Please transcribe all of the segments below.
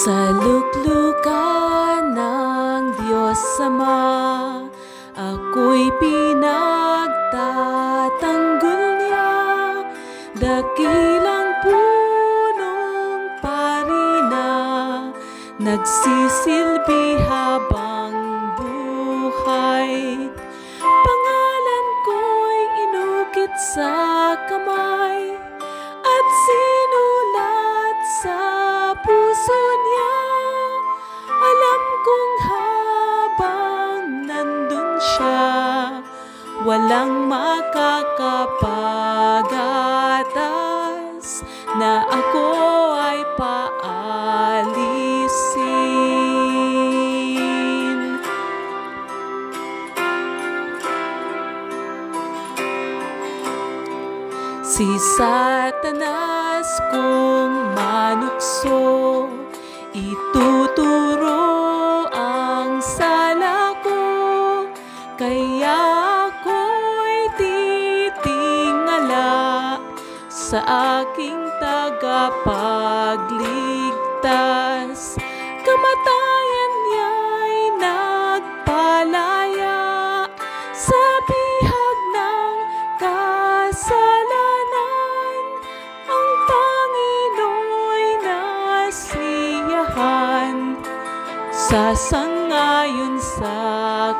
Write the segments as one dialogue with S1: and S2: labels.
S1: Sa luklukan ng Diyos Ama, ako'y pinagtatanggol niya. Dakilang punong parina, nagsisilbi habang buhay. Pangalan ko'y inukit sa kamay walang makakapagatas na ako ay paalisin. Si Satanas kung manukso, ituturo sa aking tagapagligtas. Kamatayan niya'y nagpalaya sa bihag ng kasalanan. Ang Panginoon'y nasiyahan sasangayon sa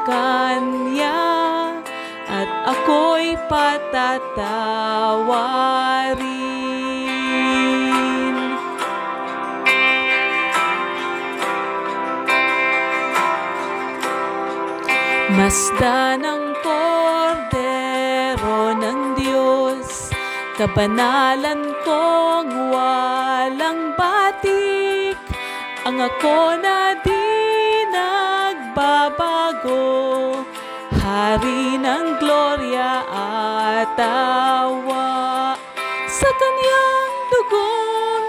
S1: Kanya at ako'y patatawarin. Masda ng kordero ng Diyos, kabanalan kong walang batik, ang ako na di nagbabago, hari ng gloria at tawa, sa kanyang dugong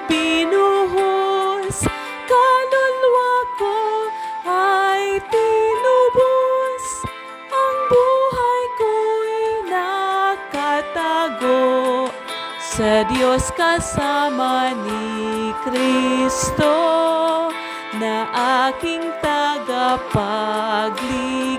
S1: ibinuhos, kaluluwa ko ay tinubos, ang buhay ko'y nakatago sa Diyos kasama ni Kristo na aking sa pagligtas.